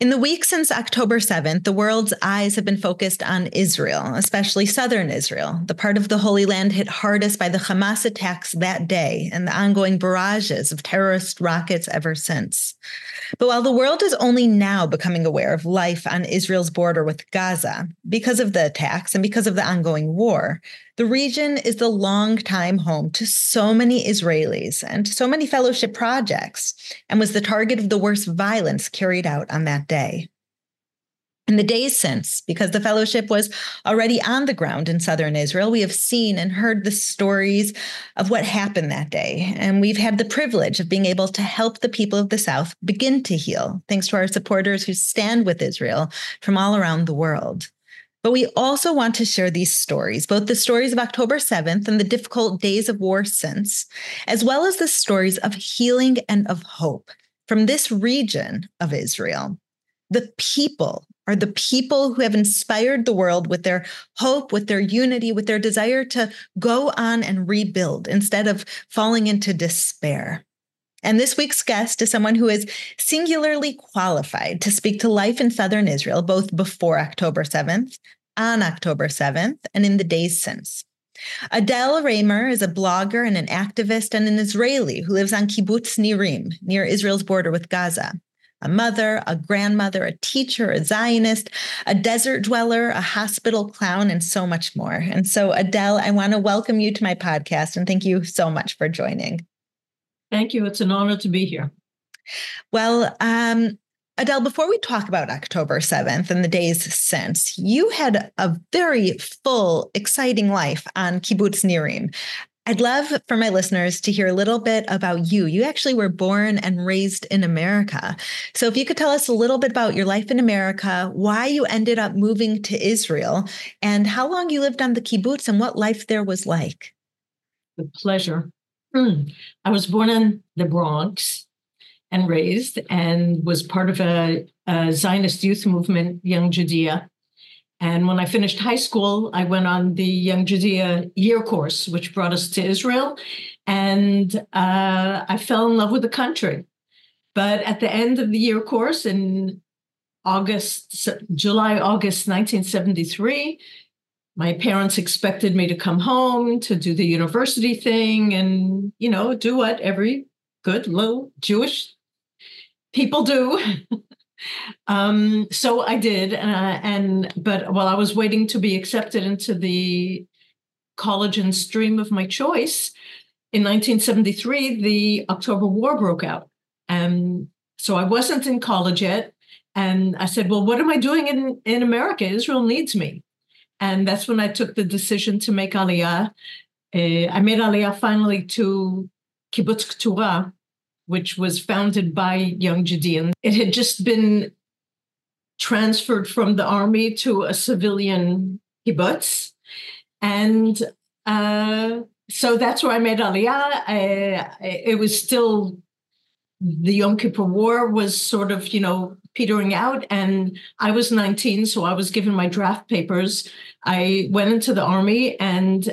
In the week since October 7th, the world's eyes have been focused on Israel, especially southern Israel, the part of the Holy Land hit hardest by the Hamas attacks that day and the ongoing barrages of terrorist rockets ever since. But while the world is only now becoming aware of life on Israel's border with Gaza because of the attacks and because of the ongoing war, the region is the longtime home to so many Israelis and so many fellowship projects, and was the target of the worst violence carried out on that day. In the days since, because the fellowship was already on the ground in southern Israel, we have seen and heard the stories of what happened that day. And we've had the privilege of being able to help the people of the South begin to heal, thanks to our supporters who stand with Israel from all around the world. But we also want to share these stories, both the stories of October 7th and the difficult days of war since, as well as the stories of healing and of hope from this region of Israel. The people are the people who have inspired the world with their hope, with their unity, with their desire to go on and rebuild instead of falling into despair. And this week's guest is someone who is singularly qualified to speak to life in Southern Israel, both before October 7th, on October 7th, and in the days since. Adele Raemer is a blogger and an activist and an Israeli who lives on Kibbutz Nirim, near Israel's border with Gaza a mother, a grandmother, a teacher, a Zionist, a desert dweller, a hospital clown, and so much more. And so, Adele, I want to welcome you to my podcast and thank you so much for joining. Thank you. It's an honor to be here. Well, um, Adele, before we talk about October 7th and the days since, you had a very full, exciting life on Kibbutz Nirim. I'd love for my listeners to hear a little bit about you. You actually were born and raised in America. So, if you could tell us a little bit about your life in America, why you ended up moving to Israel, and how long you lived on the kibbutz and what life there was like. With pleasure. Hmm. I was born in the Bronx and raised, and was part of a, a Zionist youth movement, Young Judaea, and when I finished high school, I went on the Young Judaea year course, which brought us to Israel. And uh, I fell in love with the country. But at the end of the year course in August, July, August 1973, my parents expected me to come home to do the university thing and, you know, do what every good little Jewish people do. Um, so I did, uh, and but while I was waiting to be accepted into the college and stream of my choice, in 1973 the October War broke out, and so I wasn't in college yet. And I said, "Well, what am I doing in in America? Israel needs me." And that's when I took the decision to make Aliyah. Uh, I made Aliyah finally to Kibbutz Keturah, which was founded by young Judeans. It had just been transferred from the army to a civilian kibbutz. And uh, so that's where I made Aliyah. I, it was still the Yom Kippur War was sort of, you know, petering out. And I was 19, so I was given my draft papers. I went into the army and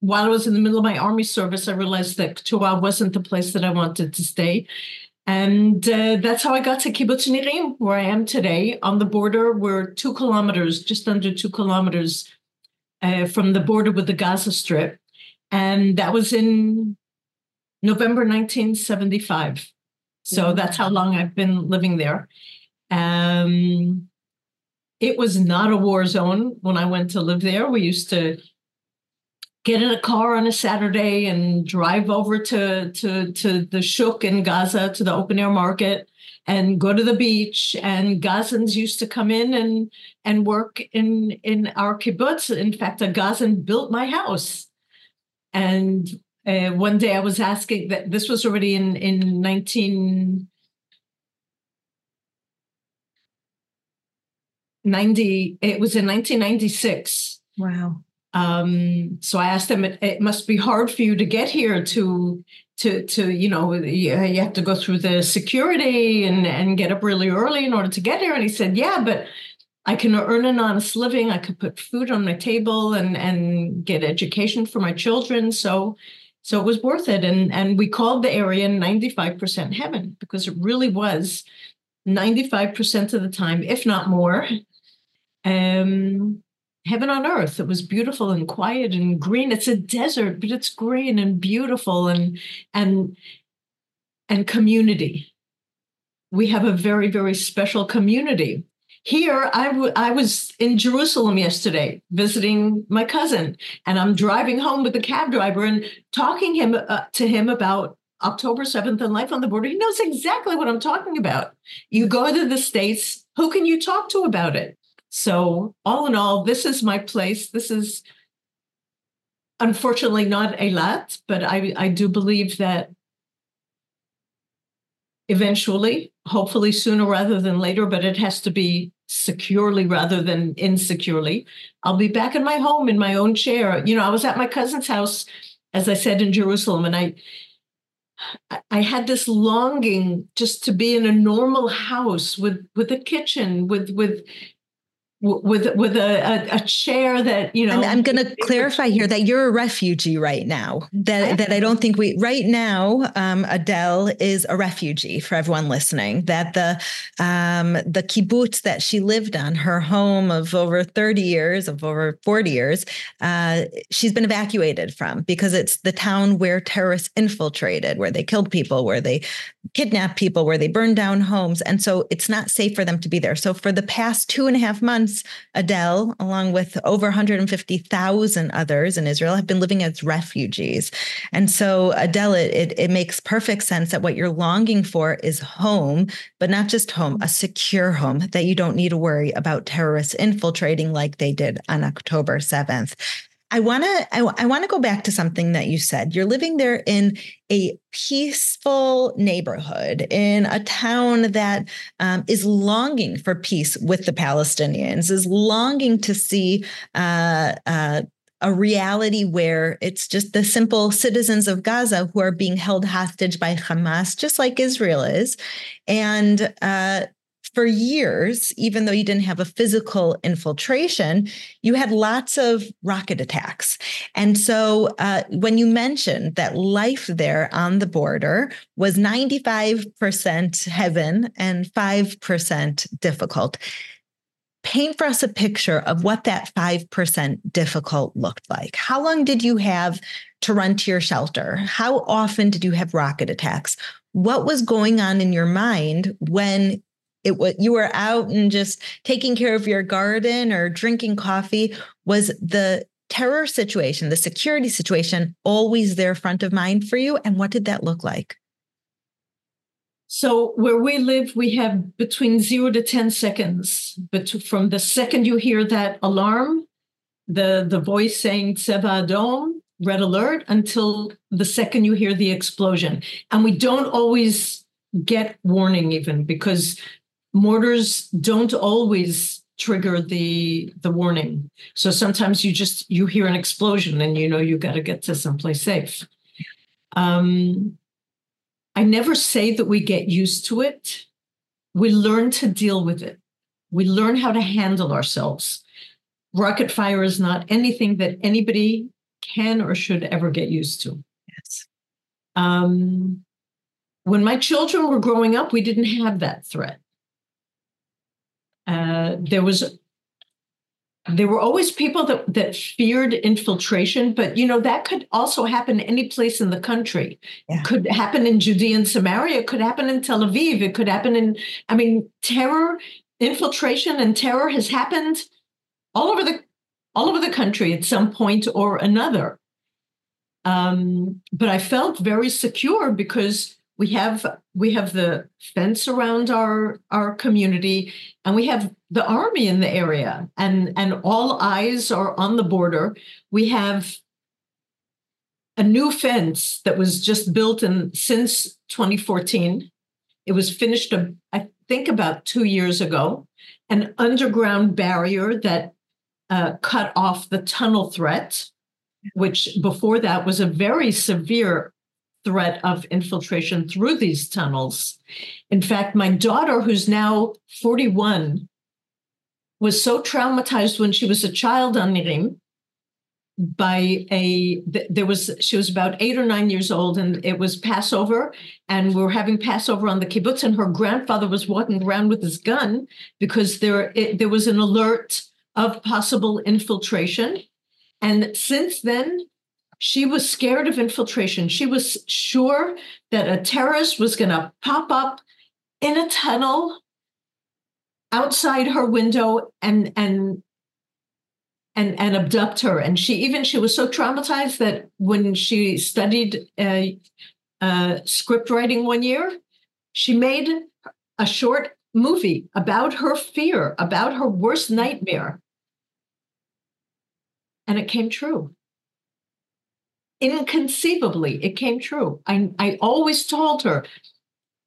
while I was in the middle of my army service, I realized that Keturah wasn't the place that I wanted to stay. And uh, that's how I got to Kibbutz Nirim, where I am today. On the border, we're two kilometers, just under two kilometers uh, from the border with the Gaza Strip. And that was in November 1975. So mm-hmm. that's how long I've been living there. Um, it was not a war zone when I went to live there. We used to get in a car on a Saturday and drive over to to to the Shuk in Gaza to the open air market and go to the beach. And Gazans used to come in and and work in in our kibbutz. In fact, a Gazan built my house. And uh, one day I was asking that this was already in in 19. 90 it was in 1996 wow um, so I asked him, it, it, must be hard for you to get here to to to you know you, you have to go through the security and and get up really early in order to get here." And he said, "Yeah, but I can earn an honest living. I could put food on my table and and get education for my children. So." So it was worth it, and and we called the area 95% heaven because it really was 95% of the time, if not more. Um, heaven on earth. It was beautiful and quiet and green. It's a desert, but it's green and beautiful and and and community. We have a very very special community. Here, I, w- I was in Jerusalem yesterday visiting my cousin, and I'm driving home with the cab driver and talking him uh, to him about October 7th and Life on the Border. He knows exactly what I'm talking about. You go to the States, who can you talk to about it? So, all in all, this is my place. This is unfortunately not a lot, but I, I do believe that eventually, hopefully sooner rather than later, but it has to be securely rather than insecurely. I'll be back in my home in my own chair. You know, I was at my cousin's house, as I said, in Jerusalem, and I I had this longing just to be in a normal house with with a kitchen, with with with with a, a, a, chair that you know i'm, I'm going to clarify here that you're a refugee right now that I that i don't think we right now um, adele is a refugee for everyone listening that the um, the kibbutz that she lived on her home of over 30 years of over 40 years uh, she's been evacuated from because it's the town where terrorists infiltrated where they killed people where they kidnapped people where they burned down homes and so it's not safe for them to be there. So for the past two and a half months Adele, along with over 150,000 others in Israel, have been living as refugees. And so, Adele, it, it makes perfect sense that what you're longing for is home, but not just home, a secure home that you don't need to worry about terrorists infiltrating like they did on October 7th. I want to I, I want to go back to something that you said. You're living there in a peaceful neighborhood in a town that um, is longing for peace with the Palestinians, is longing to see uh, uh, a reality where it's just the simple citizens of Gaza who are being held hostage by Hamas, just like Israel is. And uh, for years, even though you didn't have a physical infiltration, you had lots of rocket attacks. And so uh, when you mentioned that life there on the border was 95% heaven and 5% difficult, paint for us a picture of what that 5% difficult looked like. How long did you have to run to your shelter? How often did you have rocket attacks? What was going on in your mind when it was you were out and just taking care of your garden or drinking coffee was the terror situation the security situation always there front of mind for you? And what did that look like? So where we live we have between 0 to 10 seconds but from the second you hear that alarm the the voice saying tseva adom red alert until the second you hear the explosion. And we don't always get warning even because mortars don't always trigger the the warning. So sometimes you just you hear an explosion and you know you got to get to someplace safe. Um i never say that we get used to it. We learn to deal with it. We learn how to handle ourselves. Rocket fire is not anything that anybody can or should ever get used to. Yes. Um when my children were growing up we didn't have that threat uh, there was there were always people that, that feared infiltration, but you know that could also happen any place in the country. Yeah. It could happen in Judea and Samaria. It could happen in Tel Aviv. It could happen in. I mean, terror, infiltration, and terror has happened all over the all over the country at some point or another. Um, but I felt very secure because we have we have the fence around our our community and we have the army in the area and and all eyes are on the border. We have a new fence that was just built in since 2014 it was finished a, i think about two years ago. An underground barrier that uh, cut off the tunnel threat which before that was a very severe threat of infiltration through these tunnels. In fact, my daughter, who's now 41, was so traumatized when she was a child on Nirim by a there was she was about eight or nine years old and it was passover and we were having passover on the kibbutz and her grandfather was walking around with his gun because there it, there was an alert of possible infiltration and since then she was scared of infiltration. She was sure that a terrorist was going to pop up in a tunnel outside her window and and and and abduct her. And she even she was so traumatized that when she studied uh, uh, script writing one year she made a short movie about her fear about her worst nightmare. And it came true inconceivably it came true i i always told her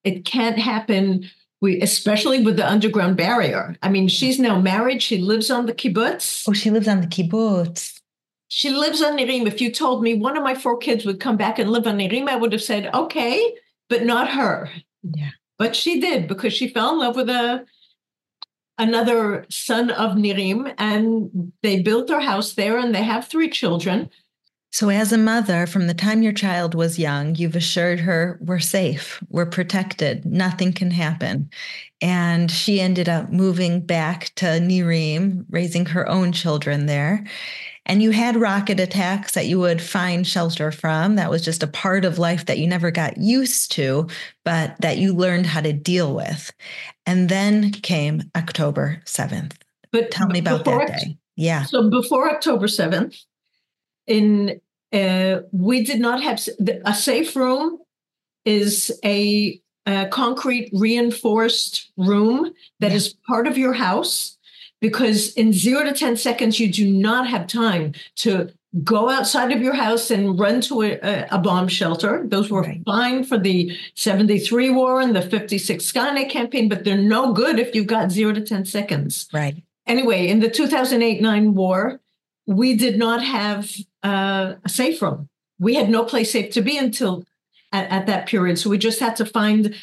it can't happen we especially with the underground barrier. I mean, she's now married. She lives on the kibbutz. Oh, she lives on the kibbutz. She lives on Nirim. If you told me one of my four kids would come back and live on Nirim, I would have said okay, but not her. Yeah. But she did because she fell in love with a another son of Nirim, and they built their house there, and they have three children. So, as a mother, from the time your child was young, you've assured her we're safe, we're protected, nothing can happen. And she ended up moving back to Nirim, raising her own children there. And you had rocket attacks that you would find shelter from. That was just a part of life that you never got used to, but that you learned how to deal with. And then came October 7th. But tell me about that day. Yeah. So before October 7th, in uh, we did not have a safe room is a, a concrete reinforced room that yeah. is part of your house because in zero to 10 seconds you do not have time to go outside of your house and run to a, a bomb shelter those were right. fine for the 73 war and the 56 Sinai campaign but they're no good if you've got zero to 10 seconds right anyway in the 2008-9 war we did not have uh, a safe room. We had no place safe to be until at, at that period. So we just had to find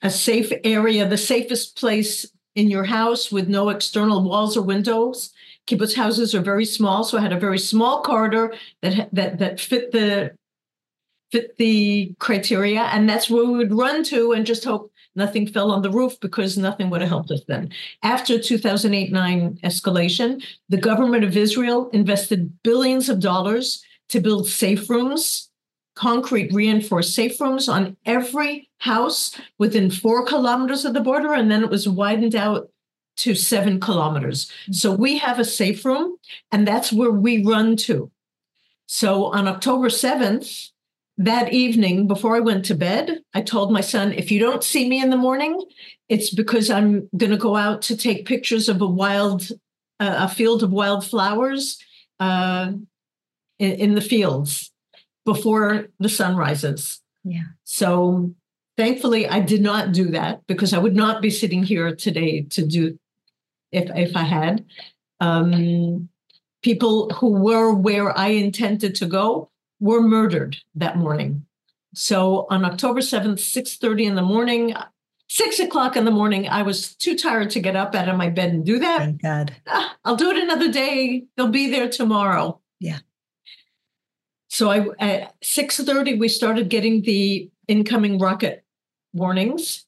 a safe area, the safest place in your house with no external walls or windows. Kibbutz houses are very small, so I had a very small corridor that that that fit the fit the criteria, and that's where we would run to and just hope Nothing fell on the roof because nothing would have helped us then. After 2008 9 escalation, the government of Israel invested billions of dollars to build safe rooms, concrete reinforced safe rooms on every house within four kilometers of the border. And then it was widened out to seven kilometers. Mm-hmm. So we have a safe room, and that's where we run to. So on October 7th, that evening before I went to bed, I told my son, if you don't see me in the morning, it's because I'm going to go out to take pictures of a wild, uh, a field of wildflowers uh, in, in the fields before the sun rises. Yeah. So thankfully, I did not do that because I would not be sitting here today to do if if I had. Um, people who were where I intended to go were murdered that morning. So on October 7th, 6:30 in the morning, six o'clock in the morning, I was too tired to get up out of my bed and do that. Thank God. Ah, I'll do it another day. They'll be there tomorrow. Yeah. So I at 6:30, we started getting the incoming rocket warnings.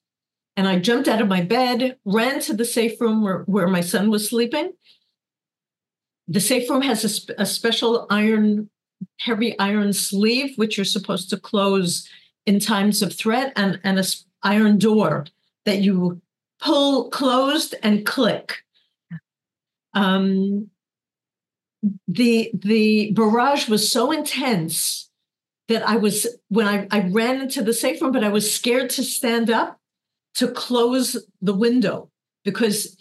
And I jumped out of my bed, ran to the safe room where, where my son was sleeping. The safe room has a, sp- a special iron heavy iron sleeve, which you're supposed to close in times of threat, and, and a iron door that you pull closed and click. Um, the the barrage was so intense that I was when I, I ran into the safe room, but I was scared to stand up to close the window because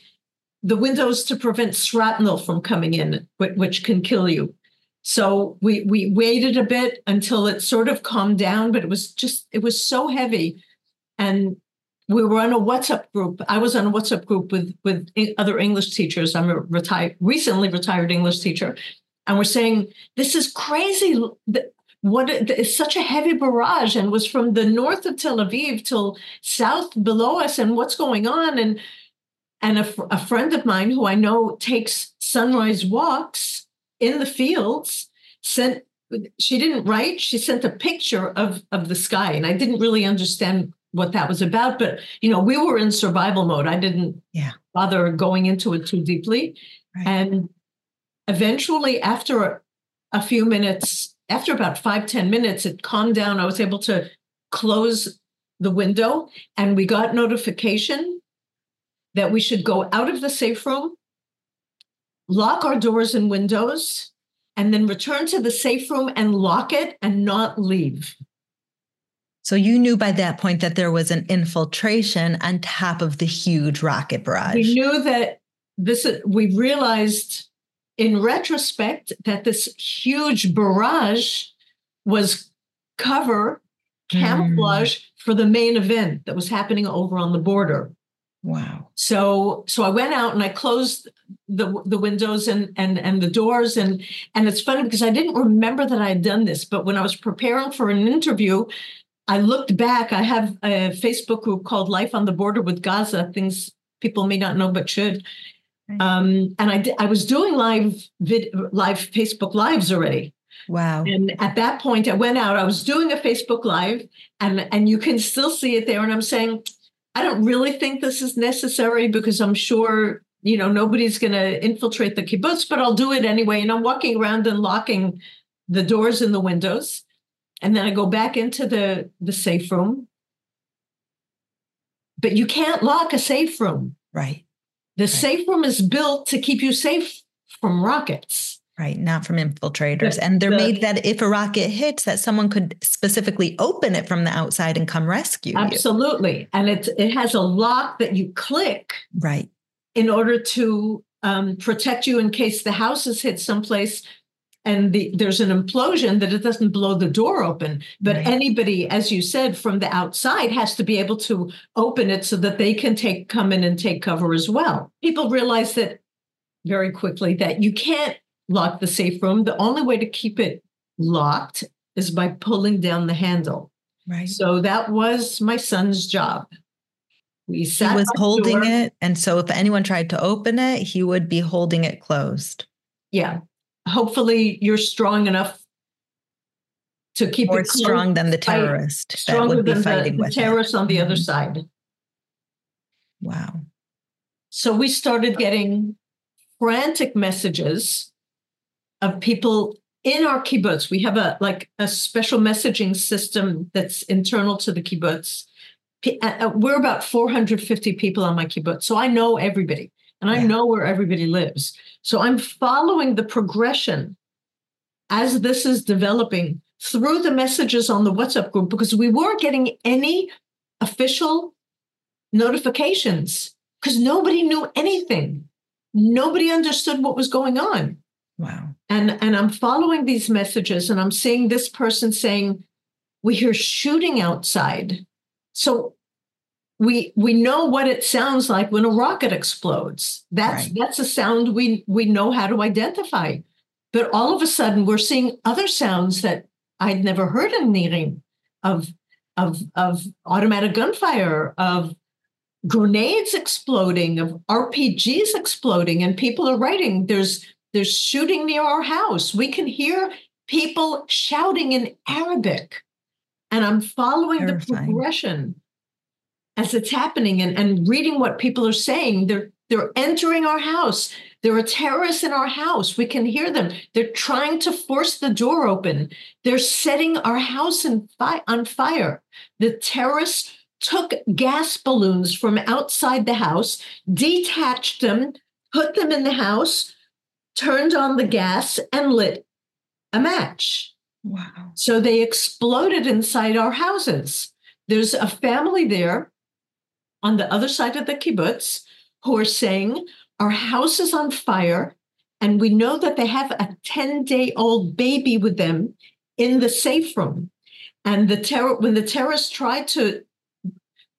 the windows to prevent shrapnel from coming in, which can kill you. So we we waited a bit until it sort of calmed down, but it was just it was so heavy, and we were on a WhatsApp group. I was on a WhatsApp group with with other English teachers. I'm a retired, recently retired English teacher, and we're saying this is crazy. What it's such a heavy barrage, and was from the north of Tel Aviv till south below us, and what's going on? And and a, a friend of mine who I know takes sunrise walks in the fields sent she didn't write she sent a picture of of the sky and i didn't really understand what that was about but you know we were in survival mode i didn't yeah. bother going into it too deeply right. and eventually after a, a few minutes after about five ten minutes it calmed down i was able to close the window and we got notification that we should go out of the safe room lock our doors and windows and then return to the safe room and lock it and not leave. So you knew by that point that there was an infiltration on top of the huge rocket barrage. We knew that this we realized in retrospect that this huge barrage was cover camouflage mm. for the main event that was happening over on the border. Wow. So so I went out and I closed the the windows and and and the doors and and it's funny because I didn't remember that I had done this, but when I was preparing for an interview, I looked back. I have a Facebook group called Life on the Border with Gaza, things people may not know but should. Um, and I did, I was doing live vid, live Facebook lives already. Wow. And at that point I went out, I was doing a Facebook live and and you can still see it there and I'm saying I don't really think this is necessary because I'm sure you know nobody's going to infiltrate the kibbutz, but I'll do it anyway. And I'm walking around and locking the doors and the windows, and then I go back into the the safe room. But you can't lock a safe room, right? The right. safe room is built to keep you safe from rockets. Right, not from infiltrators. The, and they're the, made that if a rocket hits, that someone could specifically open it from the outside and come rescue absolutely. You. And it it has a lock that you click right in order to um, protect you in case the house is hit someplace and the, there's an implosion that it doesn't blow the door open. But right. anybody, as you said, from the outside has to be able to open it so that they can take come in and take cover as well. People realize that very quickly that you can't lock the safe room. The only way to keep it locked is by pulling down the handle. Right. So that was my son's job. We sat he was holding it. And so if anyone tried to open it, he would be holding it closed. Yeah. Hopefully you're strong enough to keep more it strong than the terrorist that would be fighting the, with the terrorist on the mm-hmm. other side. Wow. So we started getting frantic messages of people in our kibbutz. We have a like a special messaging system that's internal to the kibbutz. Uh, uh, we're about 450 people on my kibbutz, so I know everybody and I yeah. know where everybody lives. So I'm following the progression as this is developing through the messages on the WhatsApp group because we weren't getting any official notifications because nobody knew anything. Nobody understood what was going on. Wow. And and I'm following these messages and I'm seeing this person saying, we hear shooting outside. So we we know what it sounds like when a rocket explodes. That's right. that's a sound we we know how to identify. But all of a sudden we're seeing other sounds that I'd never heard in Nirim of of of automatic gunfire, of grenades exploding, of RPGs exploding, and people are writing there's there's shooting near our house. We can hear people shouting in Arabic. And I'm following Terrifying. the progression as it's happening and, and reading what people are saying. They're they're entering our house. There are terrorists in our house. We can hear them. They're trying to force the door open. They're setting our house fi- on fire. The terrorists took gas balloons from outside the house, detached them, put them in the house, turned on the gas and lit a match. Wow. So they exploded inside our houses. There's a family there on the other side of the kibbutz who are saying, Our house is on fire. And we know that they have a 10 day old baby with them in the safe room. And the terror, when the terrorists tried to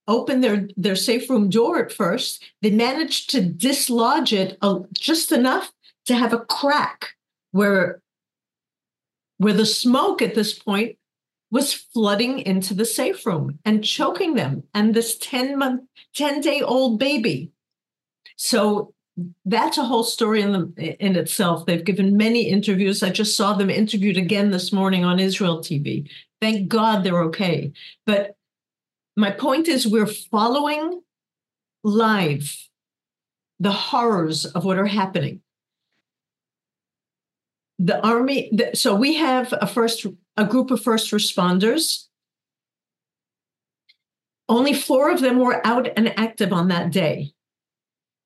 open their, their safe room door at first, they managed to dislodge it uh, just enough to have a crack where where the smoke at this point was flooding into the safe room and choking them and this 10 month 10 day old baby so that's a whole story in the, in itself. They've given many interviews. I just saw them interviewed again this morning on Israel TV. Thank God they're okay. But my point is, we're following live the horrors of what are happening. The army, the, so we have a first a group of first responders. Only four of them were out and active on that day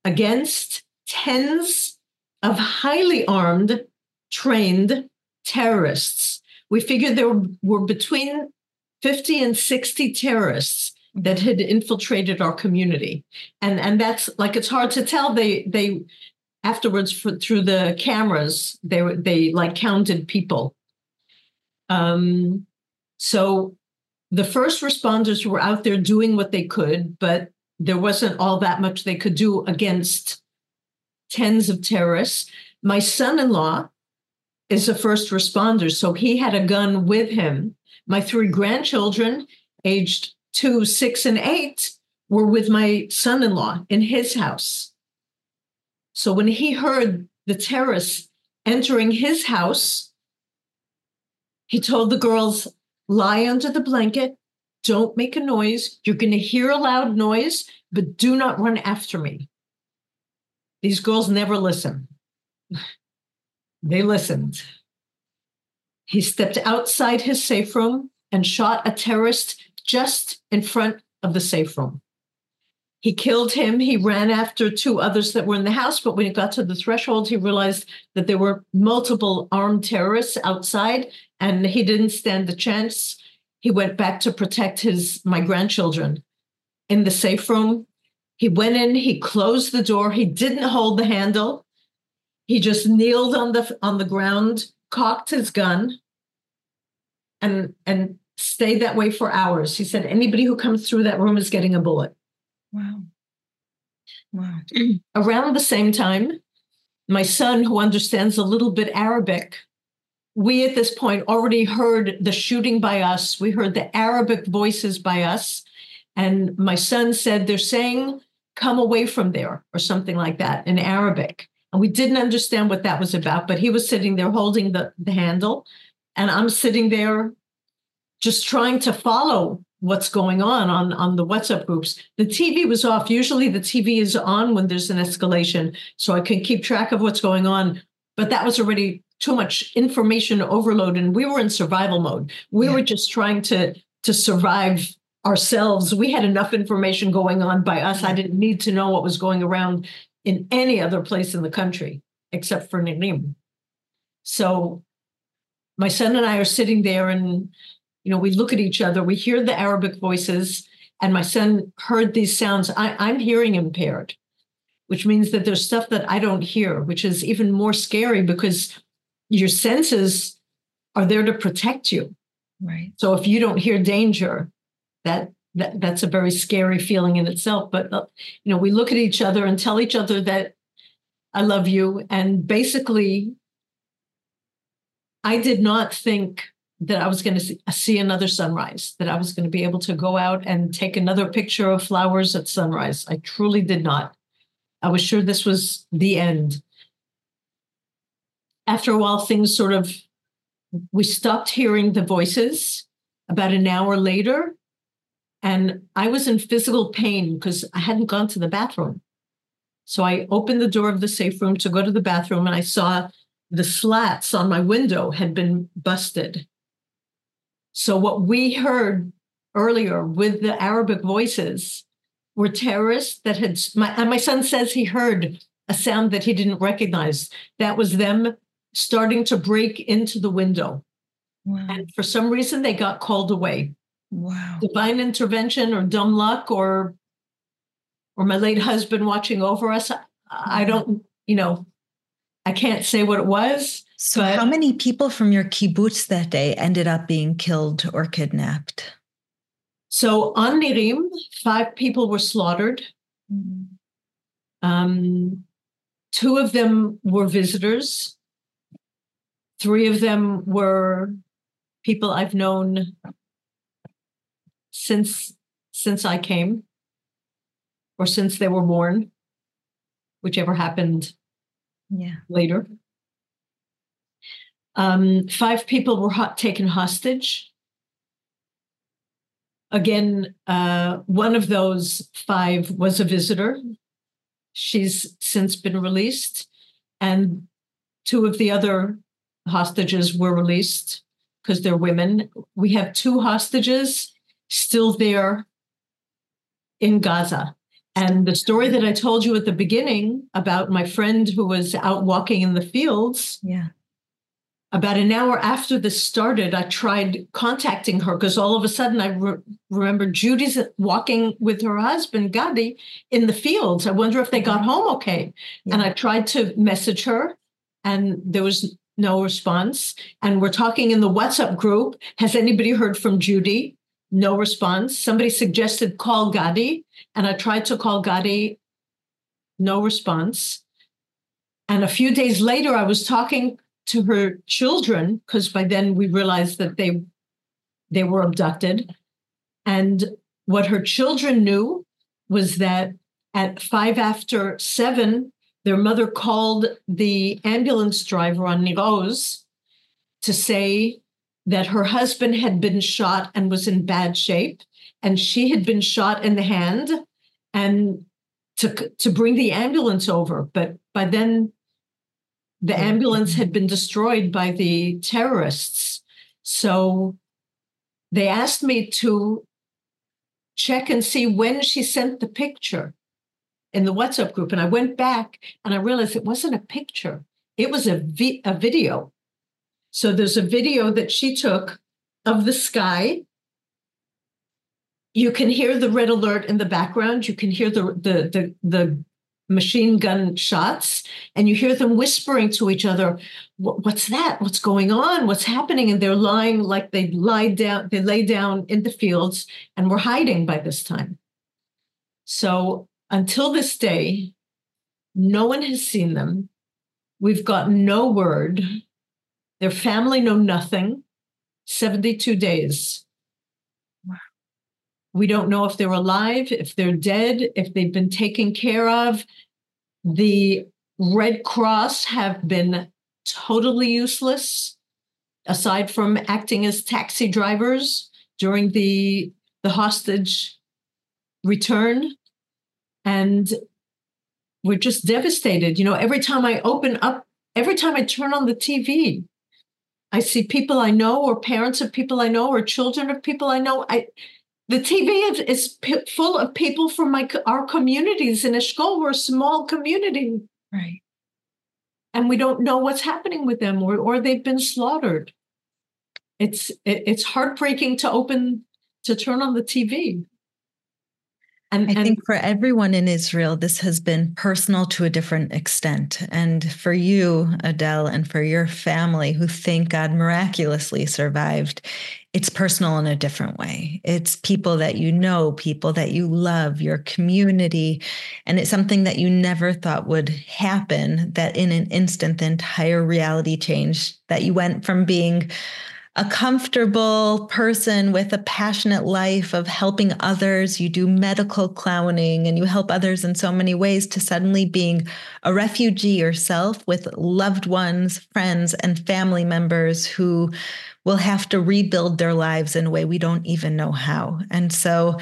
against tens of highly armed, trained terrorists. We figured there were between 50 and 60 terrorists that had infiltrated our community. And, and that's like it's hard to tell. They they afterwards for, through the cameras, they they like counted people. Um, so the first responders were out there doing what they could, but there wasn't all that much they could do against tens of terrorists. My son in law is a first responder, so he had a gun with him. My three grandchildren, aged two, six, and eight, were with my son in law in his house. So when he heard the terrorists entering his house, he told the girls, lie under the blanket, don't make a noise. You're going to hear a loud noise, but do not run after me. These girls never listen. they listened. He stepped outside his safe room and shot a terrorist just in front of the safe room. He killed him. He ran after two others that were in the house, but when he got to the threshold, he realized that there were multiple armed terrorists outside and he didn't stand the chance. He went back to protect his my grandchildren in the safe room. He went in, he closed the door, he didn't hold the handle. He just kneeled on the on the ground, cocked his gun, and and stayed that way for hours. He said anybody who comes through that room is getting a bullet. Wow. Wow. Around the same time, my son, who understands a little bit Arabic, we at this point already heard the shooting by us. We heard the Arabic voices by us. And my son said, They're saying, come away from there, or something like that in Arabic. And we didn't understand what that was about, but he was sitting there holding the, the handle. And I'm sitting there just trying to follow what's going on, on on the WhatsApp groups. The TV was off. Usually the TV is on when there's an escalation, so I can keep track of what's going on. But that was already too much information overload, and we were in survival mode. We yeah. were just trying to to survive ourselves. We had enough information going on by us. I didn't need to know what was going around in any other place in the country except for Nirim. So my son and I are sitting there and you know we look at each other, we hear the Arabic voices, and my son heard these sounds. I, I'm hearing impaired, which means that there's stuff that I don't hear, which is even more scary because your senses are there to protect you. Right. So if you don't hear danger, that, that that's a very scary feeling in itself. But uh, you know, we look at each other and tell each other that I love you, and basically, I did not think that I was going to uh, see another sunrise, that I was going to be able to go out and take another picture of flowers at sunrise. I truly did not. I was sure this was the end. After a while, things sort of, we stopped hearing the voices. About an hour later, and I was in physical pain because I hadn't gone to the bathroom. So I opened the door of the safe room to go to the bathroom and I saw the slats on my window had been busted. So what we heard earlier with the Arabic voices were terrorists that had my and my son says he heard a sound that he didn't recognize. That was them starting to break into the window. Wow. And for some reason they got called away. Wow. Divine intervention or dumb luck or or my late husband watching over us. I mm-hmm. don't, you know, I can't say what it was. So but, how many people from your kibbutz that day ended up being killed or kidnapped? So on Nirim, five people were slaughtered. Mm-hmm. Um, two of them were visitors. Three of them were people I've known since since I came or since they were born. whichever happened yeah. later. Um, five people were hot, taken hostage. Again, uh, one of those five was a visitor. She's since been released, and two of the other hostages were released because they're women. We have two hostages still there in Gaza. And the story that I told you at the beginning about my friend who was out walking in the fields. Yeah. About an hour after this started, I tried contacting her because all of a sudden I re- remember Judy's walking with her husband, Gadi, in the fields. I wonder if they got mm-hmm. home okay. Yeah. And I tried to message her, and there was no response. And we're talking in the WhatsApp group. Has anybody heard from Judy? No response. Somebody suggested call Gadi, and I tried to call Gadi. No response. And a few days later, I was talking to her children because by then we realized that they they were abducted. And what her children knew was that at five after seven, their mother called the ambulance driver on Nir Oz to say that her husband had been shot and was in bad shape, and she had been shot in the hand, and to to bring the ambulance over. But by then, the oh, ambulance had been destroyed by the terrorists. So they asked me to check and see when she sent the picture in the WhatsApp group. And I went back and I realized it wasn't a picture, it was a, vi- a video. So there's a video that she took of the sky. You can hear the red alert in the background. You can hear the the the, the machine gun shots, and you hear them whispering to each other, "What's that? What's going on? What's happening?" And they're lying like they lie down. They lay down in the fields, and we're hiding by this time. So until this day, no one has seen them. We've got no word. Their family know nothing. 72 days. We don't know if they're alive, if they're dead, if they've been taken care of. The Red Cross have been totally useless, aside from acting as taxi drivers during the, the hostage return and we're just devastated. You know, every time I open up, every time I turn on the TV, I see people I know, or parents of people I know, or children of people I know. I, the TV is, is p- full of people from my our communities. In Eshkol, we're a small community, right? And we don't know what's happening with them, or or they've been slaughtered. It's it, it's heartbreaking to open to turn on the TV. And, I think for everyone in Israel, this has been personal to a different extent. And for you, Adele, and for your family who thank God miraculously survived, it's personal in a different way. It's people that you know, people that you love, your community. And it's something that you never thought would happen, that in an instant, the entire reality changed, that you went from being a comfortable person with a passionate life of helping others. You do medical clowning and you help others in so many ways to suddenly being a refugee yourself with loved ones, friends, and family members who will have to rebuild their lives in a way we don't even know how. And so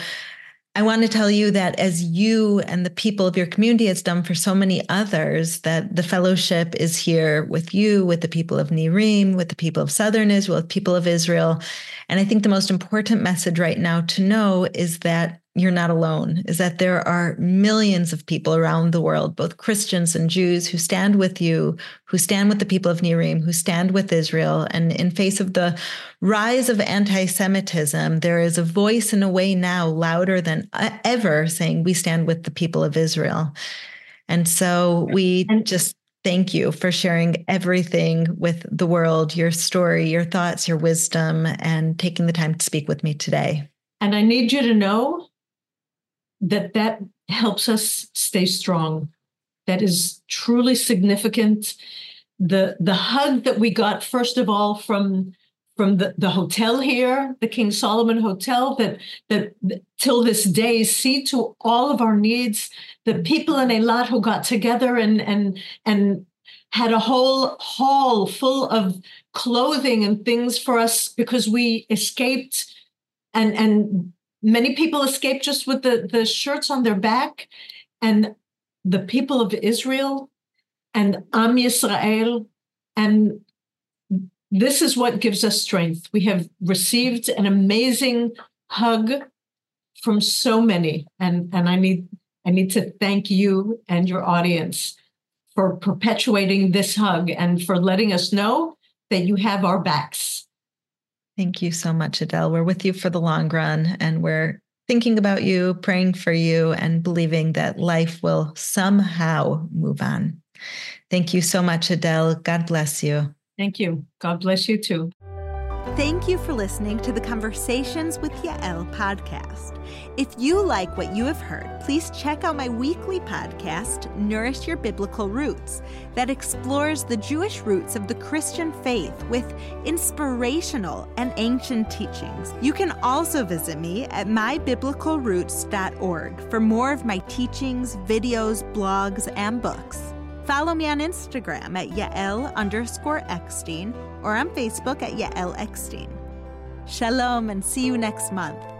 I want to tell you that as you and the people of your community has done for so many others, that the fellowship is here with you, with the people of Nirim, with the people of Southern Israel, with people of Israel. And I think the most important message right now to know is that you're not alone, is that there are millions of people around the world, both Christians and Jews, who stand with you, who stand with the people of Nirim, who stand with Israel. And in face of the rise of anti Semitism, there is a voice in a way now louder than ever saying, We stand with the people of Israel. And so we just thank you for sharing everything with the world, your story, your thoughts, your wisdom, and taking the time to speak with me today. And I need you to know that that helps us stay strong. That is truly significant. The the hug that we got first of all from from the, the hotel here, the King Solomon Hotel, that, that till this day see to all of our needs. The people in Eilat who got together and and and had a whole hall full of clothing and things for us because we escaped and and many people escaped just with the the shirts on their back and the people of Israel and Am Yisrael and this is what gives us strength. We have received an amazing hug from so many, and, and I need I need to thank you and your audience for perpetuating this hug and for letting us know that you have our backs. Thank you so much, Adele. We're with you for the long run, and we're thinking about you, praying for you, and believing that life will somehow move on. Thank you so much, Adele. God bless you. Thank you. God bless you too. Thank you for listening to the Conversations with Yael podcast. If you like what you have heard, please check out my weekly podcast, Nourish Your Biblical Roots, that explores the Jewish roots of the Christian faith with inspirational and ancient teachings. You can also visit me at mybiblicalroots.org for more of my teachings, videos, blogs, and books. Follow me on Instagram at Yael underscore Eckstein or on Facebook at Yael Eckstein. Shalom and see you next month.